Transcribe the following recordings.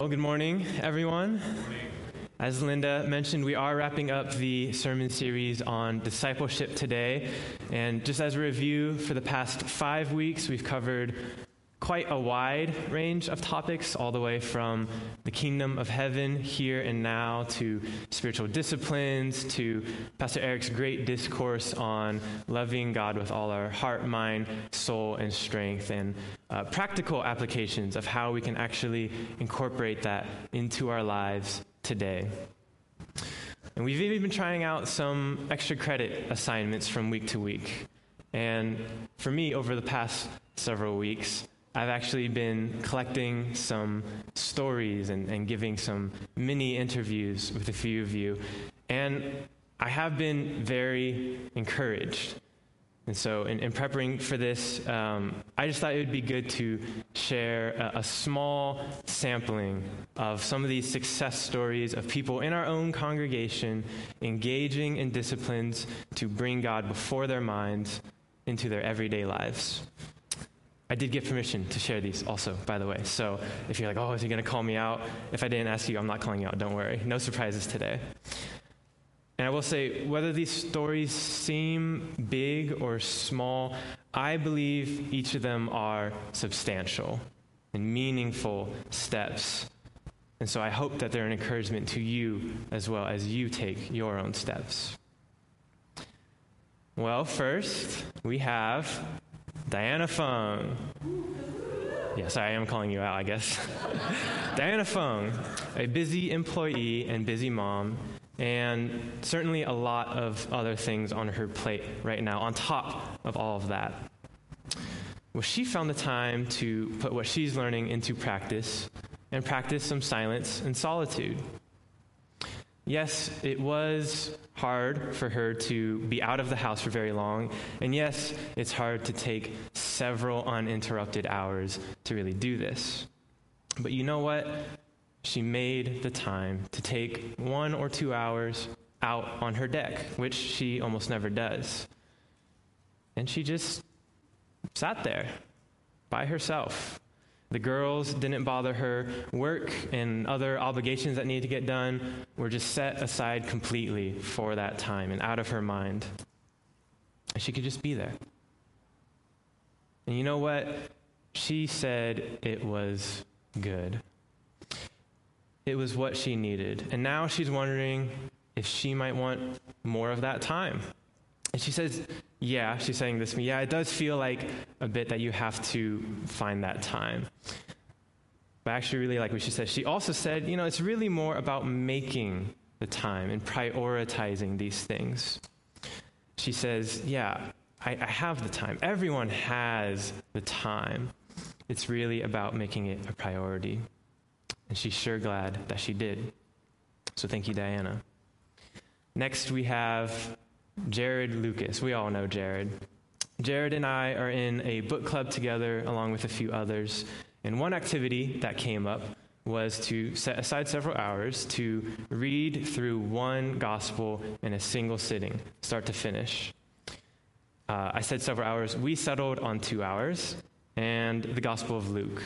Well, good morning, everyone. As Linda mentioned, we are wrapping up the sermon series on discipleship today. And just as a review, for the past five weeks, we've covered quite a wide range of topics, all the way from the kingdom of heaven here and now to spiritual disciplines to Pastor Eric's great discourse on loving God with all our heart, mind, soul, and strength, and uh, practical applications of how we can actually incorporate that into our lives today. And we've even been trying out some extra credit assignments from week to week. And for me, over the past several weeks, I've actually been collecting some stories and, and giving some mini interviews with a few of you. And I have been very encouraged. And so, in, in preparing for this, um, I just thought it would be good to share a, a, small sampling of some of these success stories of people in our own congregation engaging in disciplines to bring God before their minds into their everyday lives. I did get permission to share these also, by the way. So if you're like, oh, is he going to call me out? If I didn't ask you, I'm not calling you out. Don't worry. No surprises today. And I will say, whether these stories seem big or small, I believe each of them are substantial and meaningful steps. And so I hope that they're an encouragement to you as well as you take your own steps. Well, first, we have Diana Fung. Yes, I am calling you out, I guess. Diana Fung, a busy employee and busy mom, and certainly a lot of other things on her plate right now, on top of all of that. Well, she found the time to put what she's learning into practice and practice some silence and solitude. Yes, it was hard for her to be out of the house for very long. And yes, it's hard to take several uninterrupted hours to really do this. But you know what? She made the time to take one or two hours out on her deck, which she almost never does. And she just sat there by herself the girls didn't bother her. Work and other obligations that needed to get done were just set aside completely for that time and out of her mind. She could just be there. And you know what? She said it was good. It was what she needed. And now she's wondering if she might want more of that time. And she says, Yeah, she's saying this to me. Yeah, it does feel like a bit that you have to find that time. But I actually really like what she said. She also said, You know, it's really more about making the time and prioritizing these things. She says, Yeah, I, I have the time. Everyone has the time. It's really about making it a priority. And she's sure glad that she did. So thank you, Diana. Next, we have Jared Lucas. We all know Jared. Jared and I are in a book club together along with a few others. And one activity that came up was to set aside several hours to read through one gospel in a single sitting, start to finish. Uh, I said several hours. We settled on two hours and the Gospel of Luke.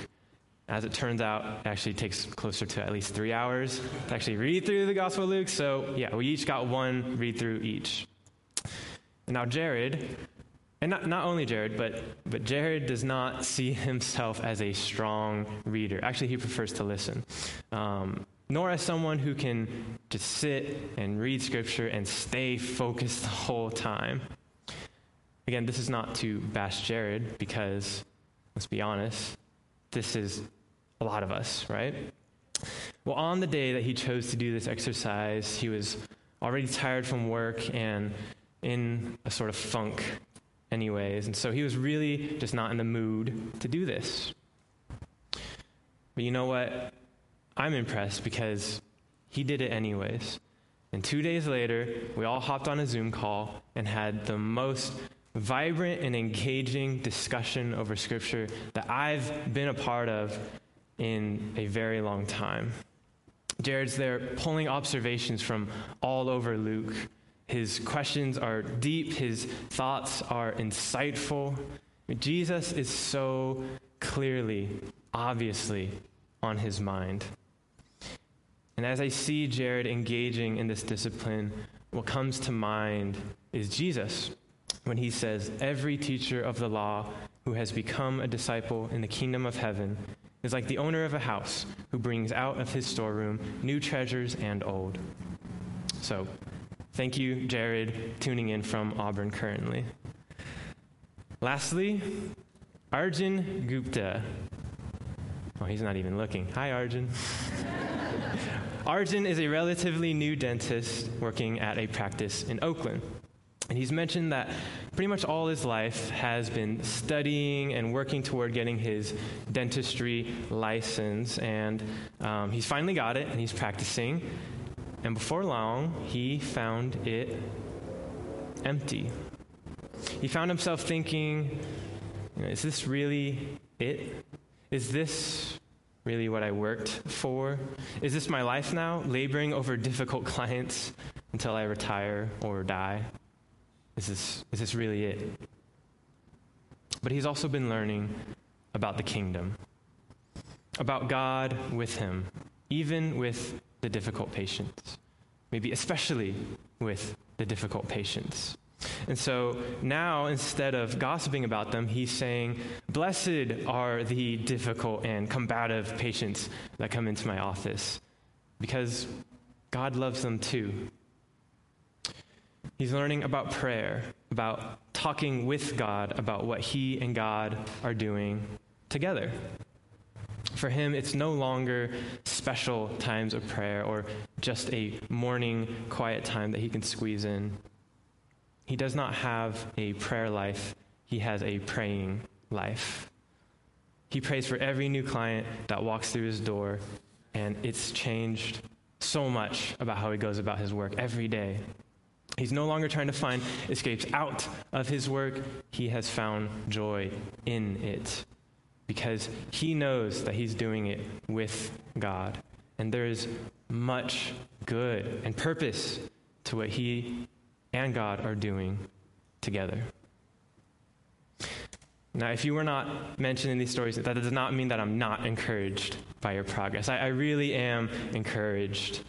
As it turns out, it actually takes closer to at least three hours to actually read through the Gospel of Luke. So, yeah, we each got one read through each. Now, Jared, and not, not only Jared, but, but Jared does not see himself as a strong reader. Actually, he prefers to listen. Um, nor as someone who can just sit and read scripture and stay focused the whole time. Again, this is not to bash Jared because, let's be honest, this is a lot of us, right? Well, on the day that he chose to do this exercise, he was already tired from work and in a sort of funk, anyways. And so he was really just not in the mood to do this. But you know what? I'm impressed because he did it anyways. And two days later, we all hopped on a Zoom call and had the most vibrant and engaging discussion over Scripture that I've been a part of in a very long time. Jared's there pulling observations from all over Luke his questions are deep, his thoughts are insightful. Jesus is so clearly, obviously on his mind. And as I see Jared engaging in this discipline, what comes to mind is Jesus when he says, Every teacher of the law who has become a disciple in the kingdom of heaven is like the owner of a house who brings out of his storeroom new treasures and old. So, thank you, Jared, tuning in from Auburn currently. Lastly, Arjun Gupta. Oh, he's not even looking. Hi, Arjun. Arjun is a relatively new dentist working at a practice in Oakland. And he's mentioned that pretty much all his life has been studying and working toward getting his dentistry license. And um, he's finally got it and he's practicing. And before long, he found it empty. He found himself thinking, is this really it? Is this really what I worked for? Is this my life now, laboring over difficult clients until I retire or die? Is this, is this really it? But he's also been learning about the kingdom, about God with him, even with the difficult patients, maybe especially with the difficult patients. And so now, instead of gossiping about them, he's saying, Blessed are the difficult and combative patients that come into my office, because God loves them too. He's learning about prayer, about talking with God about what he and God are doing together. For him, it's no longer special times of prayer or just a morning quiet time that he can squeeze in. He does not have a prayer life, he has a praying life. He prays for every new client that walks through his door, and it's changed so much about how he goes about his work every day. He's no longer trying to find escapes out of his work. He has found joy in it because he knows that he's doing it with God. And there is much good and purpose to what he and God are doing together. Now, if you were not mentioned in these stories, that does not mean that I'm not encouraged by your progress. I, I really am encouraged.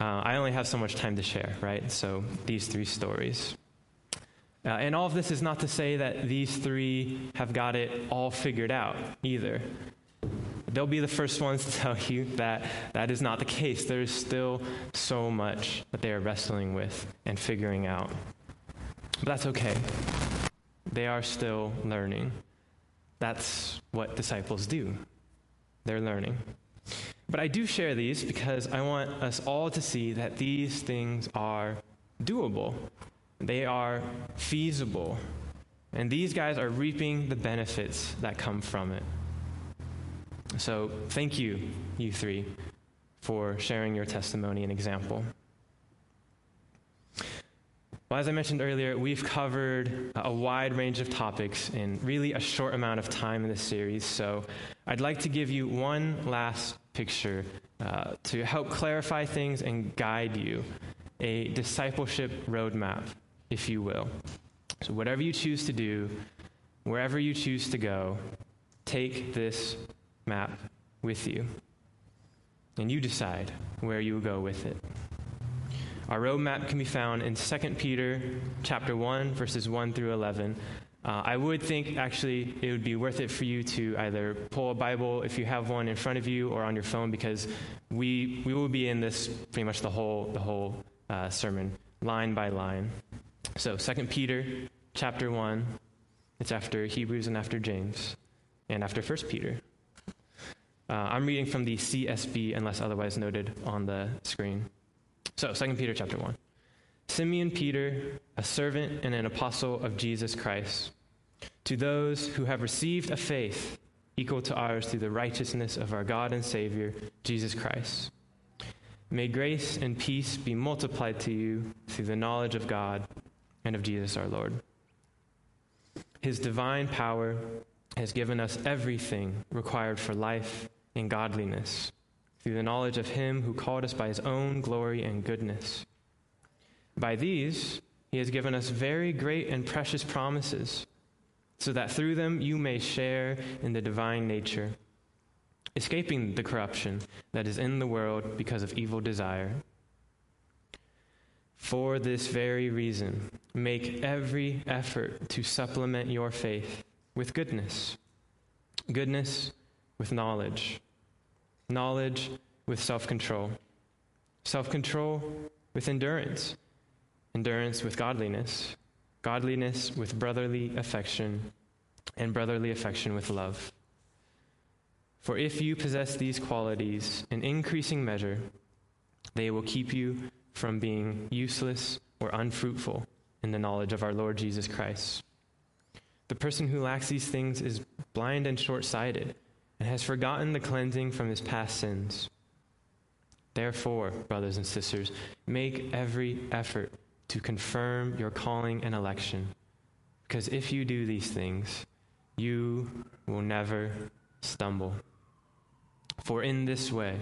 Uh, I only have so much time to share, right? So, these three stories. Uh, and all of this is not to say that these three have got it all figured out either. They'll be the first ones to tell you that that is not the case. There is still so much that they are wrestling with and figuring out. But that's okay. They are still learning. That's what disciples do. They're learning. But I do share these because I want us all to see that these things are doable, they are feasible, and these guys are reaping the benefits that come from it. So, thank you, you three, for sharing your testimony and example. Well, as I mentioned earlier, we've covered a wide range of topics in really a short amount of time in this series. So I'd like to give you one last picture uh, to help clarify things and guide you a discipleship roadmap, if you will. So, whatever you choose to do, wherever you choose to go, take this map with you. And you decide where you will go with it. Our roadmap can be found in 2 Peter chapter 1, verses 1 through 11. Uh, I would think actually it would be worth it for you to either pull a Bible if you have one in front of you or on your phone because we, we will be in this pretty much the whole, the whole uh, sermon, line by line. So 2 Peter chapter 1, it's after Hebrews and after James and after 1 Peter. Uh, I'm reading from the CSB, unless otherwise noted on the screen. So, 2 Peter chapter 1. Simeon Peter, a servant and an apostle of Jesus Christ, to those who have received a faith equal to ours through the righteousness of our God and Savior, Jesus Christ. May grace and peace be multiplied to you through the knowledge of God and of Jesus our Lord. His divine power has given us everything required for life and godliness through the knowledge of him who called us by his own glory and goodness. By these, he has given us very great and precious promises, so that through them you may share in the divine nature, escaping the corruption that is in the world because of evil desire. For this very reason, make every effort to supplement your faith with goodness, goodness with knowledge, knowledge with self control, self control with endurance, endurance with godliness, godliness with brotherly affection, and brotherly affection with love. For if you possess these qualities in increasing measure, they will keep you from being useless or unfruitful in the knowledge of our Lord Jesus Christ. The person who lacks these things is blind and short sighted and has forgotten the cleansing from his past sins. Therefore, brothers and sisters, make every effort to confirm your calling and election, because if you do these things, you will never stumble. For in this way,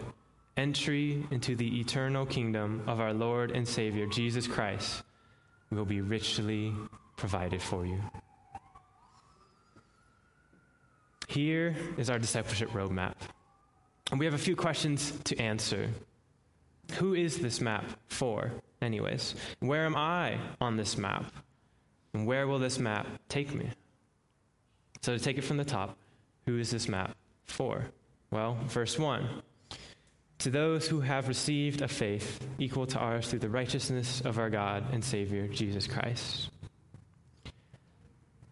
entry into the eternal kingdom of our Lord and Savior, Jesus Christ, will be richly provided for you. Here is our discipleship roadmap. And we have a few questions to answer. Who is this map for, anyways? Where am I on this map? And where will this map take me? So, to take it from the top, who is this map for? Well, verse 1 to those who have received a faith equal to ours through the righteousness of our God and Savior, Jesus Christ.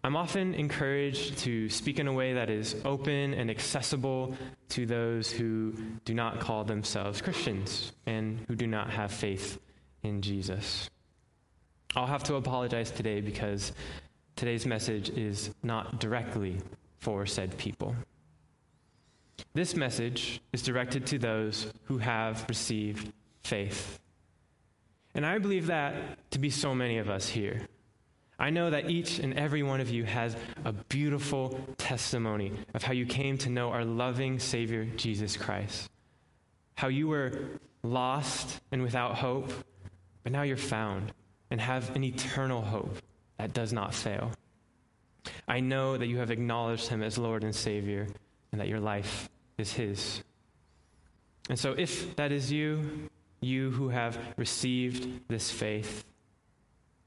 I'm often encouraged to speak in a way that is open and accessible to those who do not call themselves Christians and who do not have faith in Jesus. I'll have to apologize today because today's message is not directly for said people. This message is directed to those who have received faith. And I believe that to be so many of us here. I know that each and every one of you has a beautiful testimony of how you came to know our loving Savior, Jesus Christ. How you were lost and without hope, but now you're found and have an eternal hope that does not fail. I know that you have acknowledged Him as Lord and Savior and that your life is His. And so, if that is you, you who have received this faith,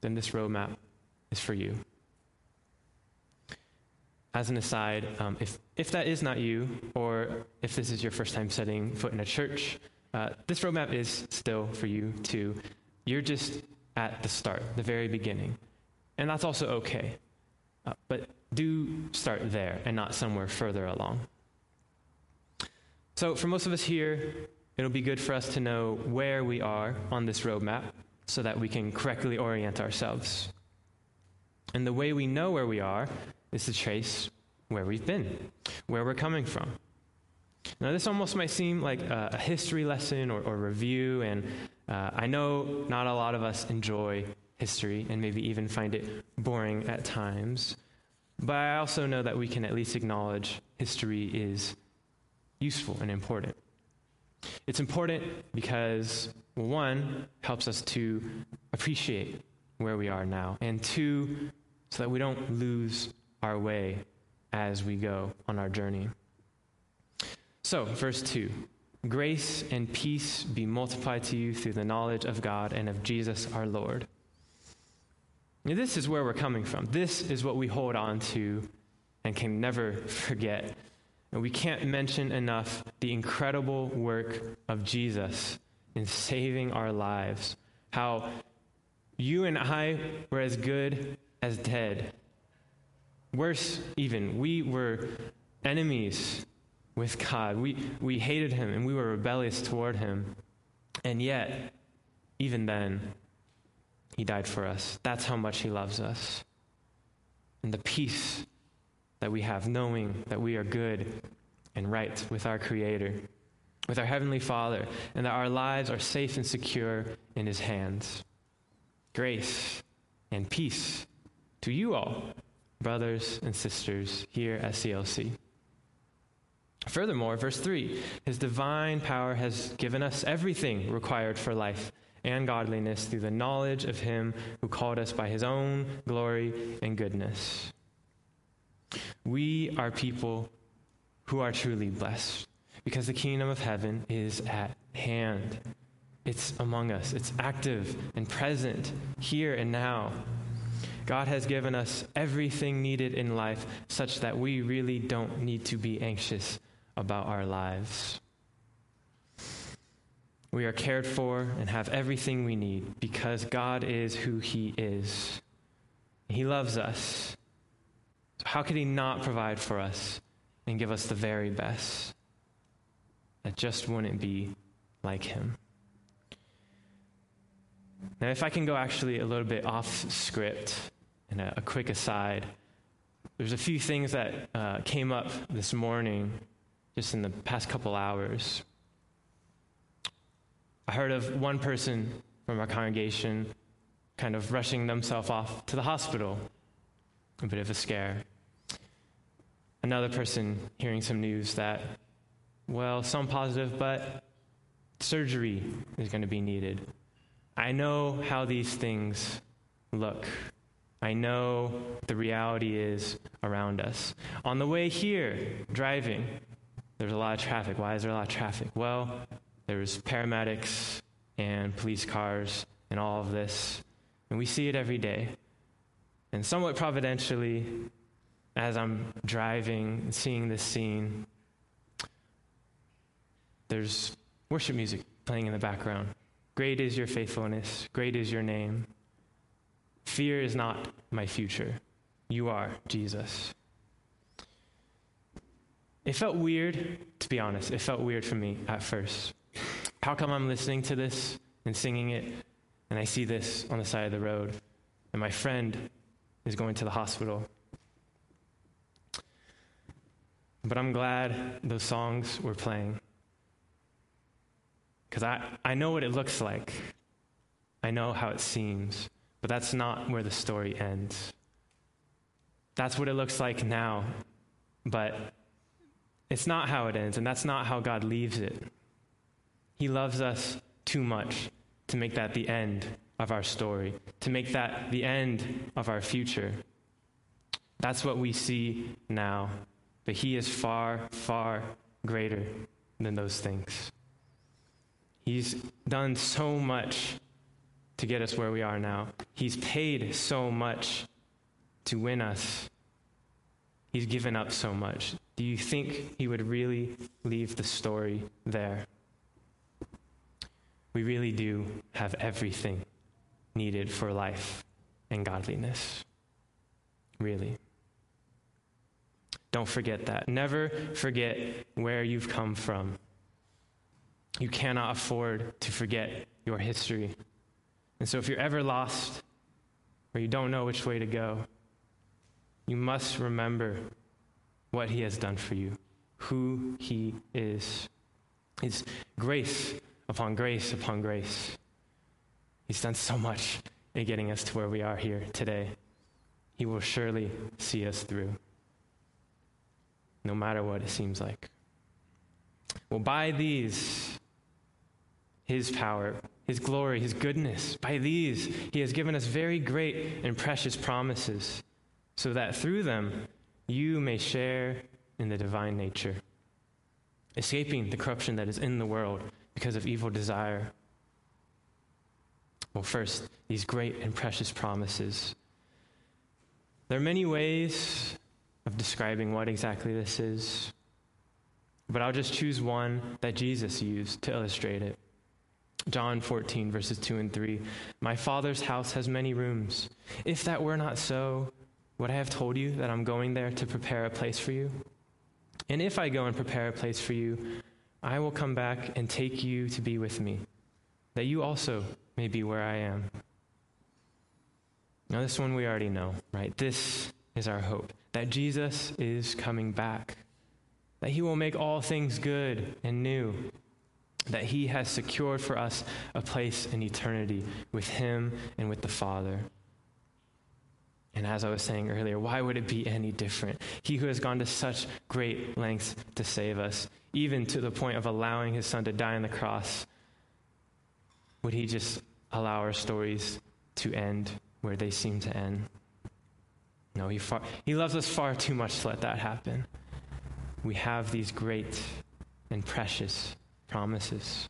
then this roadmap is for you. As an aside, um, if, if that is not you, or if this is your first time setting foot in a church, uh, this roadmap is still for you too. You're just at the start, the very beginning. And that's also okay. Uh, but do start there and not somewhere further along. So, for most of us here, it'll be good for us to know where we are on this roadmap so that we can correctly orient ourselves. And the way we know where we are is to trace where we've been, where we're coming from. Now, this almost might seem like a, a history lesson or, or review, and uh, I know not a lot of us enjoy history and maybe even find it boring at times. But I also know that we can at least acknowledge history is useful and important. It's important because, one, helps us to appreciate where we are now, and two, so that we don't lose our way as we go on our journey. So, verse 2 Grace and peace be multiplied to you through the knowledge of God and of Jesus our Lord. Now, this is where we're coming from. This is what we hold on to and can never forget and we can't mention enough the incredible work of Jesus in saving our lives. How you and I were as good as dead. Worse, even, we were enemies with God. We, we hated Him and we were rebellious toward Him. And yet, even then, He died for us. That's how much He loves us. And the peace that we have, knowing that we are good and right with our Creator, with our Heavenly Father, and that our lives are safe and secure in His hands. Grace and peace to you all, brothers and sisters here at CLC. Furthermore, verse 3 His divine power has given us everything required for life and godliness through the knowledge of Him who called us by His own glory and goodness. We are people who are truly blessed because the kingdom of heaven is at hand. It's among us, it's active and present here and now. God has given us everything needed in life such that we really don't need to be anxious about our lives. We are cared for and have everything we need because God is who He is. He loves us. So, how could He not provide for us and give us the very best? That just wouldn't be like Him. Now, if I can go actually a little bit off script and a, a quick aside, there's a few things that uh, came up this morning, just in the past couple hours. I heard of one person from our congregation kind of rushing themselves off to the hospital, a bit of a scare. Another person hearing some news that, well, some positive, but surgery is going to be needed. I know how these things look. I know the reality is around us. On the way here, driving, there's a lot of traffic. Why is there a lot of traffic? Well, there's paramedics and police cars and all of this, and we see it every day. And somewhat providentially, as I'm driving and seeing this scene, there's worship music playing in the background. Great is your faithfulness, great is your name. Fear is not my future. You are Jesus. It felt weird, to be honest. It felt weird for me at first. How come I'm listening to this and singing it, and I see this on the side of the road, and my friend is going to the hospital? But I'm glad those songs were playing. Because I, I know what it looks like, I know how it seems, but that's not where the story ends. That's what it looks like now, but it's not how it ends, and that's not how God leaves it. He loves us too much to make that the end of our story, to make that the end of our future. That's what we see now, but He is far, far greater than those things. He's done so much to get us where we are now. He's paid so much to win us. He's given up so much. Do you think he would really leave the story there? We really do have everything needed for life and godliness. Really. Don't forget that. Never forget where you've come from. You cannot afford to forget your history. And so, if you're ever lost or you don't know which way to go, you must remember what He has done for you, who He is. It's grace upon grace upon grace. He's done so much in getting us to where we are here today. He will surely see us through, no matter what it seems like. Well, by these, his power, His glory, His goodness. By these, He has given us very great and precious promises, so that through them you may share in the divine nature, escaping the corruption that is in the world because of evil desire. Well, first, these great and precious promises. There are many ways of describing what exactly this is, but I'll just choose one that Jesus used to illustrate it. John 14, verses 2 and 3. My Father's house has many rooms. If that were not so, would I have told you that I'm going there to prepare a place for you? And if I go and prepare a place for you, I will come back and take you to be with me, that you also may be where I am. Now, this one we already know, right? This is our hope that Jesus is coming back, that he will make all things good and new that He has secured for us a place in eternity with Him and with the Father. And as I was saying earlier, why would it be any different? He who has gone to such great lengths to save us, even to the point of allowing His Son to die on the cross, would He just allow our stories to end where they seem to end? No, he, far, he loves us far too much to let that happen. We have these great and precious promises.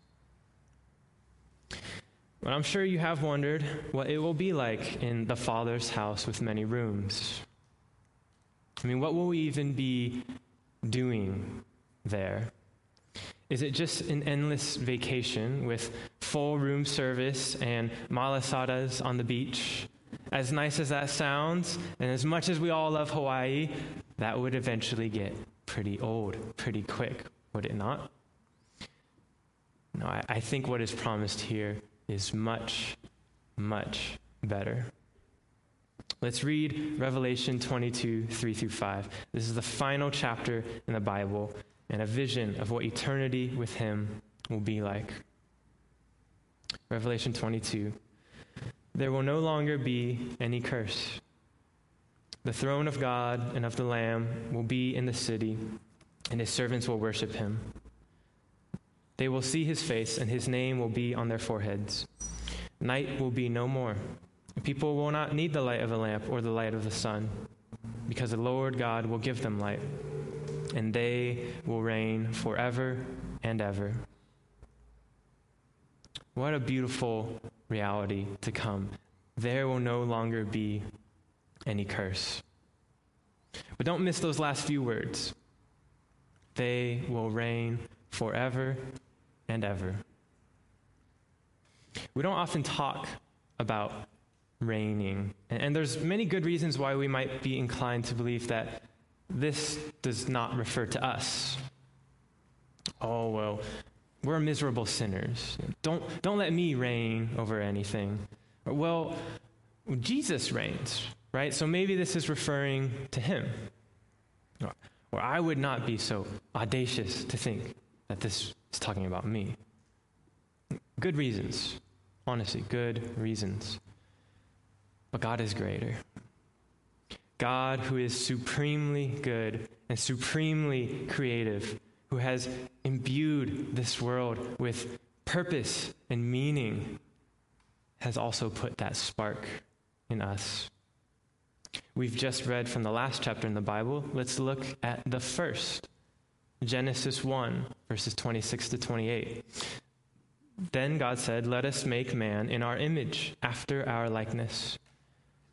But I'm sure you have wondered what it will be like in the Father's house with many rooms. I mean, what will we even be doing there? Is it just an endless vacation with full room service and malasadas on the beach? As nice as that sounds, and as much as we all love Hawaii, that would eventually get pretty old pretty quick, would it not? No, I, I think what is promised here is much, much better. Let's read Revelation 22, 3 through 5. This is the final chapter in the Bible and a vision of what eternity with Him will be like. Revelation 22. There will no longer be any curse. The throne of God and of the Lamb will be in the city, and his servants will worship him. They will see his face, and his name will be on their foreheads. Night will be no more. People will not need the light of a lamp or the light of the sun, because the Lord God will give them light, and they will reign forever and ever. What a beautiful reality to come. There will no longer be any curse. But don't miss those last few words. They will reign forever and ever. We don't often talk about reigning, and there's many good reasons why we might be inclined to believe that this does not refer to us. Oh, well, we're miserable sinners. Don't, don't let me reign over anything. Well, Jesus reigns, right? So maybe this is referring to him. Or I would not be so audacious to think that this is talking about me. Good reasons. Honestly, good reasons. But God is greater. God, who is supremely good and supremely creative, who has imbued this world with purpose and meaning, has also put that spark in us. We've just read from the last chapter in the Bible. Let's look at the first Genesis 1, verses 26 to 28. Then God said, Let us make man in our image, after our likeness,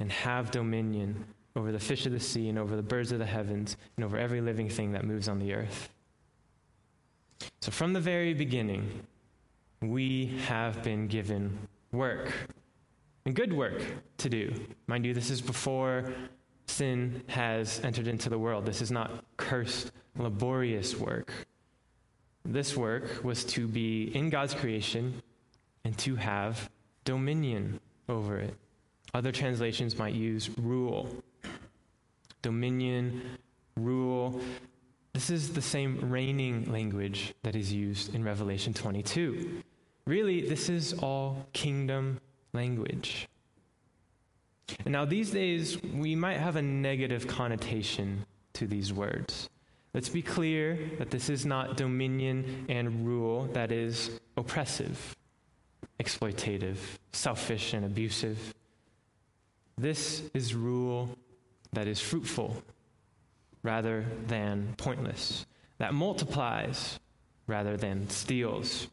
and have dominion over the fish of the sea and over the birds of the heavens and over every living thing that moves on the earth. So, from the very beginning, we have been given work and good work to do. Mind you, this is before sin has entered into the world. This is not cursed, laborious work. This work was to be in God's creation and to have dominion over it. Other translations might use rule. Dominion, rule. This is the same reigning language that is used in Revelation 22. Really, this is all kingdom language. And now, these days, we might have a negative connotation to these words. Let's be clear that this is not dominion and rule that is oppressive, exploitative, selfish, and abusive. This is rule that is fruitful rather than pointless, that multiplies rather than steals,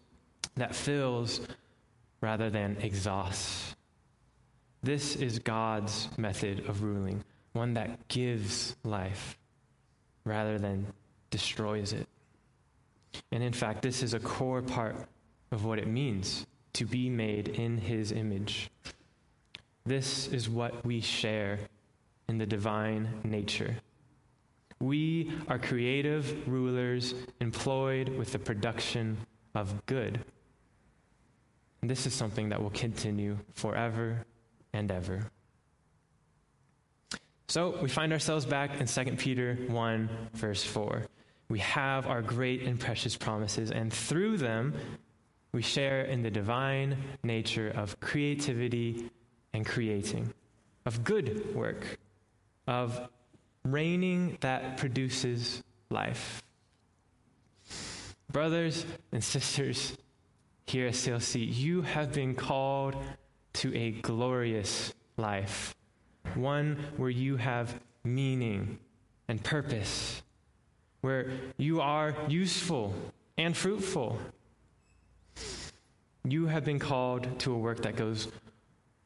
that fills rather than exhausts. This is God's method of ruling, one that gives life rather than destroys it. And in fact, this is a core part of what it means to be made in His image. This is what we share in the divine nature. We are creative rulers employed with the production of good. And this is something that will continue forever and ever. So we find ourselves back in 2 Peter 1, verse 4. we have our great and precious promises, and through them, we share in the divine nature of creativity and creating, of good work, of reigning that produces life. Brothers and sisters here at CLC, you have been called to a glorious life, one where you have meaning and purpose, where you are useful and fruitful. You have been called to a work that goes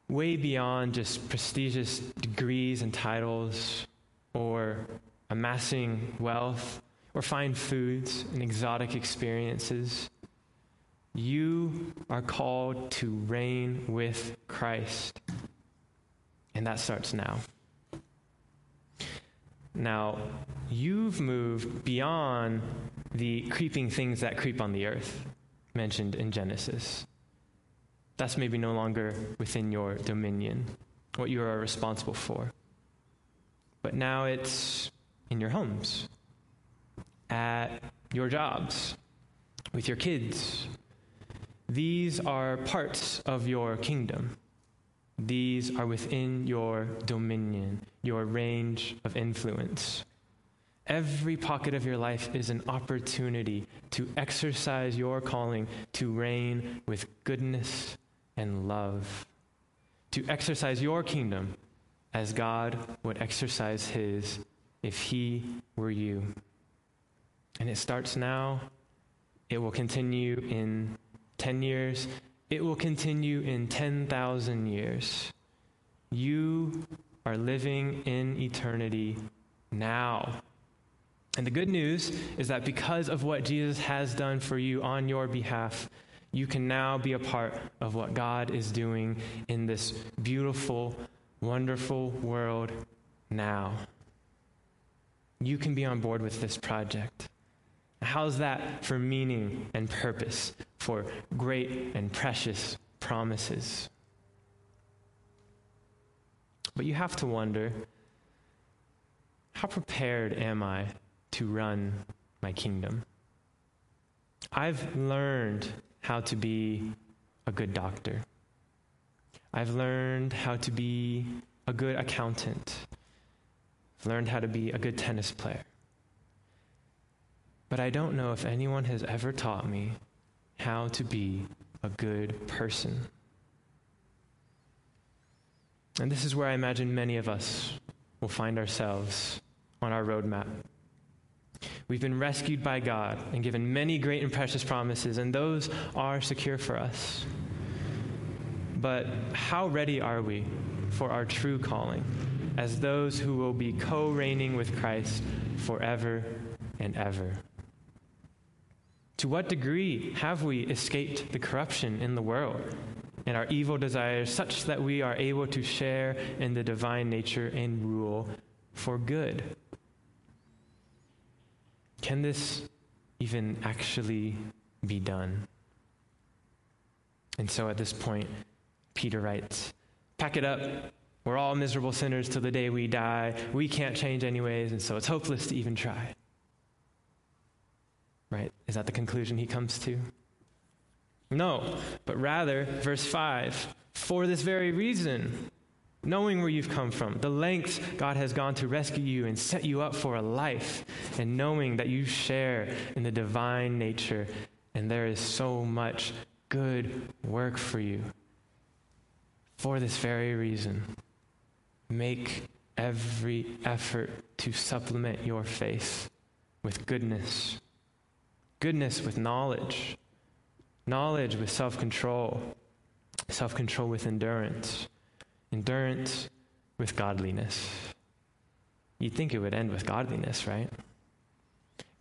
way beyond just prestigious degrees and titles or amassing wealth or fine foods and exotic experiences. You are called to reign with Christ. And that starts now. Now, you've moved beyond the creeping things that creep on the earth mentioned in Genesis. That's maybe no longer within your dominion, what you are responsible for. But now it's in your homes, at your jobs, with your kids. These are parts of your kingdom. These are within your dominion, your range of influence. Every pocket of your life is an opportunity to exercise your calling to reign with goodness and love, to exercise your kingdom as God would exercise his if he were you. And it starts now, it will continue in 10 years, it will continue in 10,000 years. You are living in eternity now. And the good news is that because of what Jesus has done for you on your behalf, you can now be a part of what God is doing in this beautiful, wonderful world now. You can be on board with this project. How's that for meaning and purpose, for great and precious promises? But you have to wonder how prepared am I to run my kingdom? I've learned how to be a good doctor. I've learned how to be a good accountant. I've learned how to be a good tennis player. But I don't know if anyone has ever taught me how to be a good person. And this is where I imagine many of us will find ourselves on our roadmap. We've been rescued by God and given many great and precious promises, and those are secure for us. But how ready are we for our true calling as those who will be co reigning with Christ forever and ever? To what degree have we escaped the corruption in the world and our evil desires such that we are able to share in the divine nature and rule for good? Can this even actually be done? And so at this point, Peter writes, Pack it up. We're all miserable sinners till the day we die. We can't change anyways, and so it's hopeless to even try. Right? Is that the conclusion he comes to? No, but rather, verse 5 for this very reason, knowing where you've come from, the lengths God has gone to rescue you and set you up for a life, and knowing that you share in the divine nature, and there is so much good work for you. For this very reason, make every effort to supplement your faith with goodness. Goodness with knowledge, knowledge with self control, self control with endurance, endurance with godliness. You'd think it would end with godliness, right?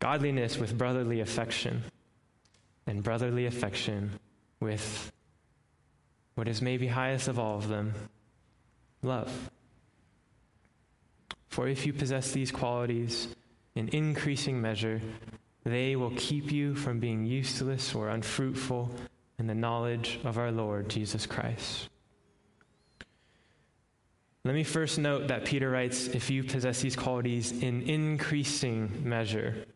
Godliness with brotherly affection, and brotherly affection with what is maybe highest of all of them love. For if you possess these qualities in increasing measure, they will keep you from being useless or unfruitful in the knowledge of our Lord Jesus Christ. Let me first note that Peter writes, if you possess these qualities in increasing measure.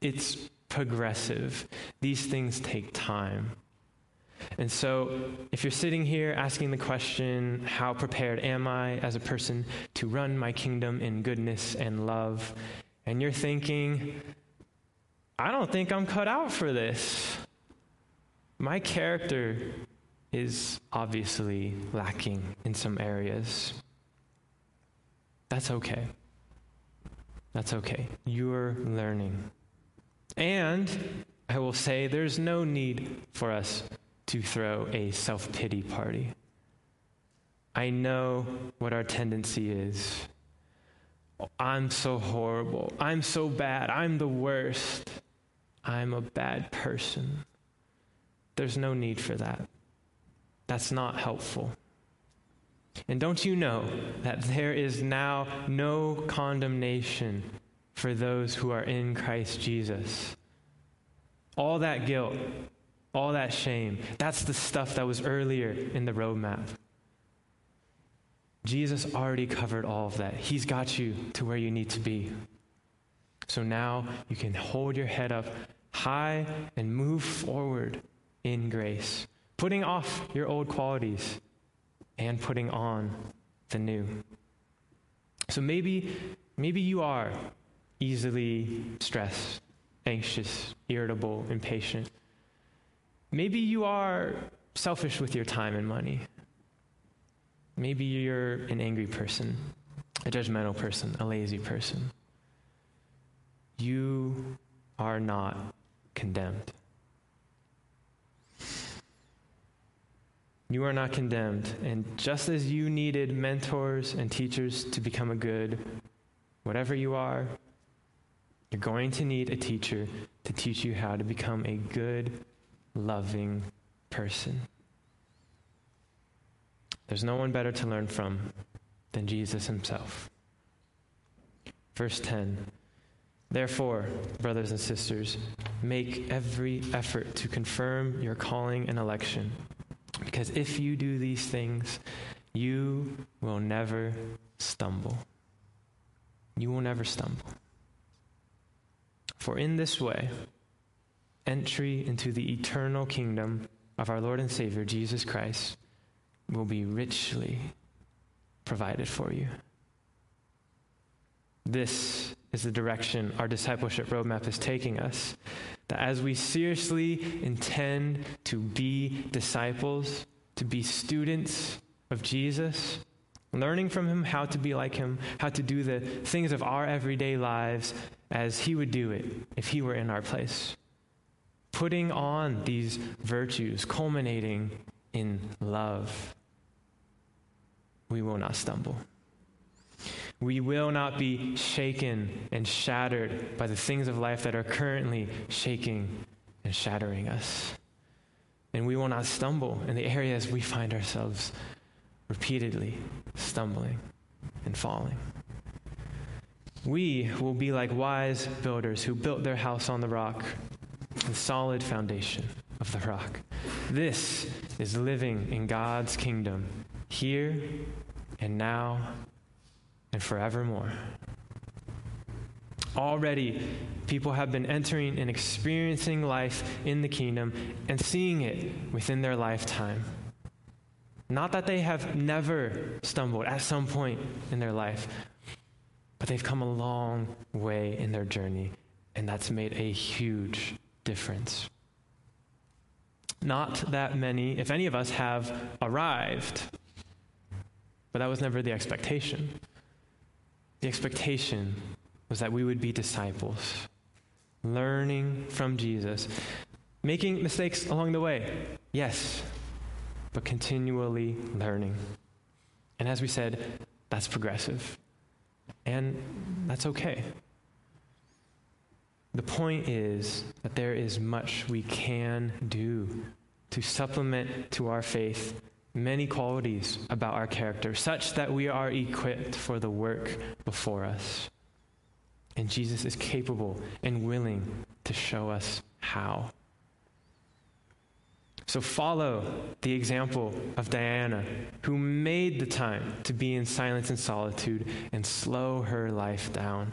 it's progressive. These things take time. And so, if you're sitting here asking the question, How prepared am I as a person to run my kingdom in goodness and love? And you're thinking, I don't think I'm cut out for this. My character is obviously lacking in some areas. That's okay. That's okay. You're learning. And I will say there's no need for us to throw a self pity party. I know what our tendency is. I'm so horrible. I'm so bad. I'm the worst. I'm a bad person. There's no need for that. That's not helpful. And don't you know that there is now no condemnation for those who are in Christ Jesus? All that guilt, all that shame, that's the stuff that was earlier in the roadmap. Jesus already covered all of that. He's got you to where you need to be. So now you can hold your head up high and move forward in grace, putting off your old qualities and putting on the new. So maybe maybe you are easily stressed, anxious, irritable, impatient. Maybe you are selfish with your time and money. Maybe you're an angry person, a judgmental person, a lazy person. You are not condemned. You are not condemned. And just as you needed mentors and teachers to become a good, whatever you are, you're going to need a teacher to teach you how to become a good, loving person. There's no one better to learn from than Jesus himself. Verse 10 Therefore, brothers and sisters, make every effort to confirm your calling and election. Because if you do these things, you will never stumble. You will never stumble. For in this way, entry into the eternal kingdom of our Lord and Savior, Jesus Christ, will be richly provided for you. This is the direction our discipleship roadmap is taking us. That as we seriously intend to be disciples, to be students of Jesus, learning from him how to be like him, how to do the things of our everyday lives as he would do it if he were in our place. Putting on these virtues, culminating in love, we will not stumble. We will not be shaken and shattered by the things of life that are currently shaking and shattering us. And we will not stumble in the areas we find ourselves repeatedly stumbling and falling. We will be like wise builders who built their house on the rock, the solid foundation of the rock. This is living in God's kingdom here and now and forevermore. Already, people have been entering and experiencing life in the kingdom and seeing it within their lifetime. Not that they have never stumbled at some point in their life, but they've come a long way in their journey, and that's made a huge difference. Not that many, if any of us, have arrived, but that was never the expectation. The expectation was that we would be disciples, learning from Jesus, making mistakes along the way, yes, but continually learning. And as we said, that's progressive. And that's okay. The point is that there is much we can do to supplement to our faith many qualities about our character, such that we are equipped for the work before us. And Jesus is capable and willing to show us how. So follow the example of Diana, who made the time to be in silence and solitude and slow her life down,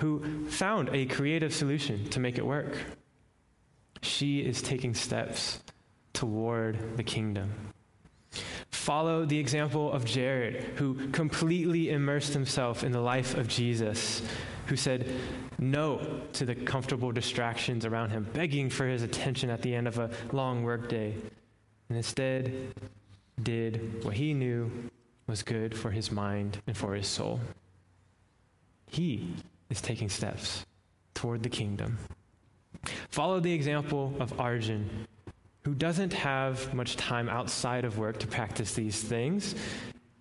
who found a creative solution to make it work. She is taking steps toward the kingdom. Follow the example of Jared, who completely immersed himself in the life of Jesus, who said no to the comfortable distractions around him, begging for his attention at the end of a long workday, and instead did what he knew was good for his mind and for his soul. He is taking steps toward the kingdom. Follow the example of Arjun, who doesn't have much time outside of work to practice these things.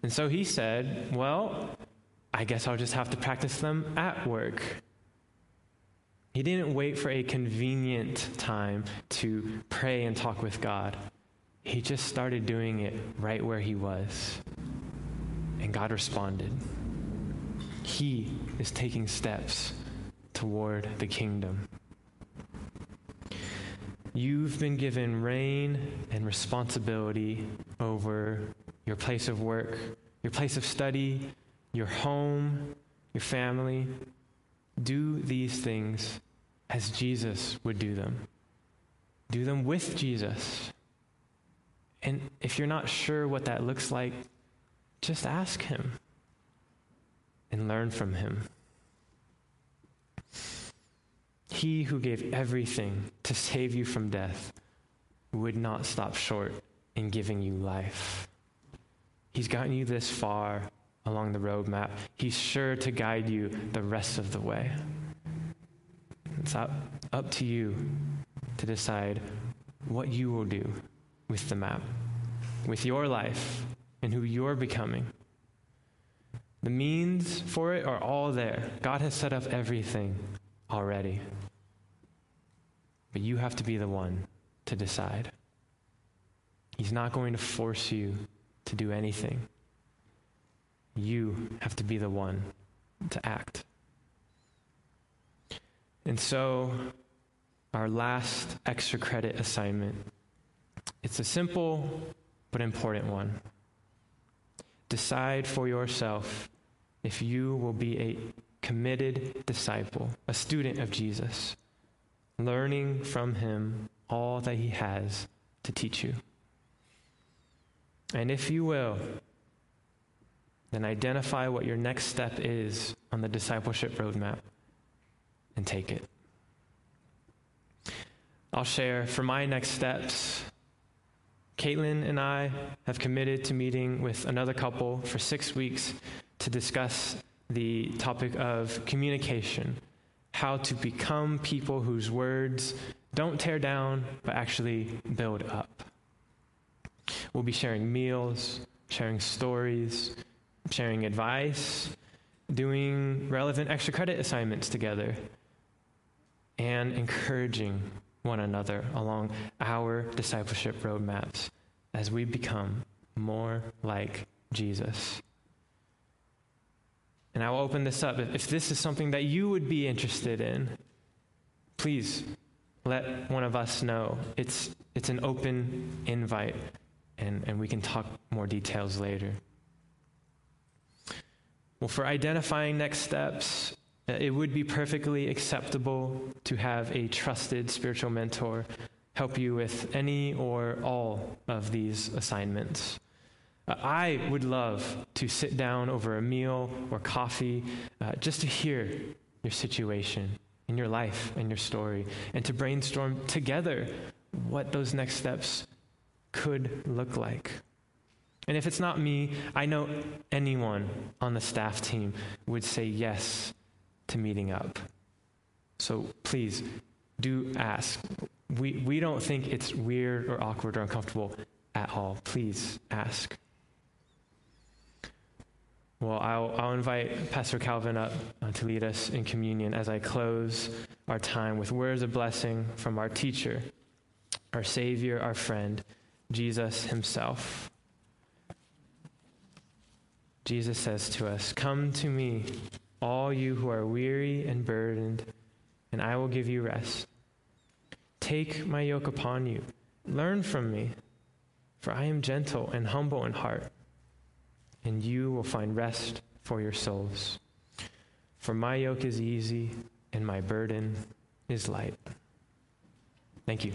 And so he said, Well, I guess I'll just have to practice them at work. He didn't wait for a convenient time to pray and talk with God. He just started doing it right where he was. And God responded. He is taking steps toward the kingdom. You've been given reign and responsibility over your place of work, your place of study, your home, your family. Do these things as Jesus would do them. Do them with Jesus. And if you're not sure what that looks like, just ask Him and learn from Him. He who gave everything to save you from death would not stop short in giving you life. He's gotten you this far along the roadmap. He's sure to guide you the rest of the way. It's up, up to you to decide what you will do with the map, with your life, and who you're becoming. The means for it are all there. God has set up everything already. But you have to be the one to decide. He's not going to force you to do anything. You have to be the one to act. And so, our last extra credit assignment it's a simple but important one. Decide for yourself if you will be a committed disciple, a student of Jesus, learning from him all that he has to teach you. And if you will, then identify what your next step is on the discipleship roadmap and take it. I'll share for my next steps. Caitlin and I have committed to meeting with another couple for six weeks to discuss the topic of communication, how to become people whose words don't tear down, but actually build up. We'll be sharing meals, sharing stories, sharing advice, doing relevant extra credit assignments together, and encouraging one another along our discipleship roadmaps as we become more like Jesus. And I will open this up. If this is something that you would be interested in, please let one of us know. It's, it's an open invite, and, and we can talk more details later. Well, for identifying next steps, uh, it would be perfectly acceptable to have a trusted spiritual mentor help you with any or all of these assignments. I would love to sit down over a meal or coffee uh, just to hear your situation and your life and your story and to brainstorm together what those next steps could look like. And if it's not me, I know anyone on the staff team would say yes to meeting up. So please do ask. We, we don't think it's weird or awkward or uncomfortable at all. Please ask. Well, I'll, I'll invite Pastor Calvin up uh, to lead us in communion as I close our time with words of blessing from our teacher, our Savior, our friend, Jesus Himself. Jesus says to us, Come to me, all you who are weary and burdened, and I will give you rest. Take my yoke upon you. Learn from me, for I am gentle and humble in heart, and you will find rest for your souls. For my yoke is easy and my burden is light. Thank you.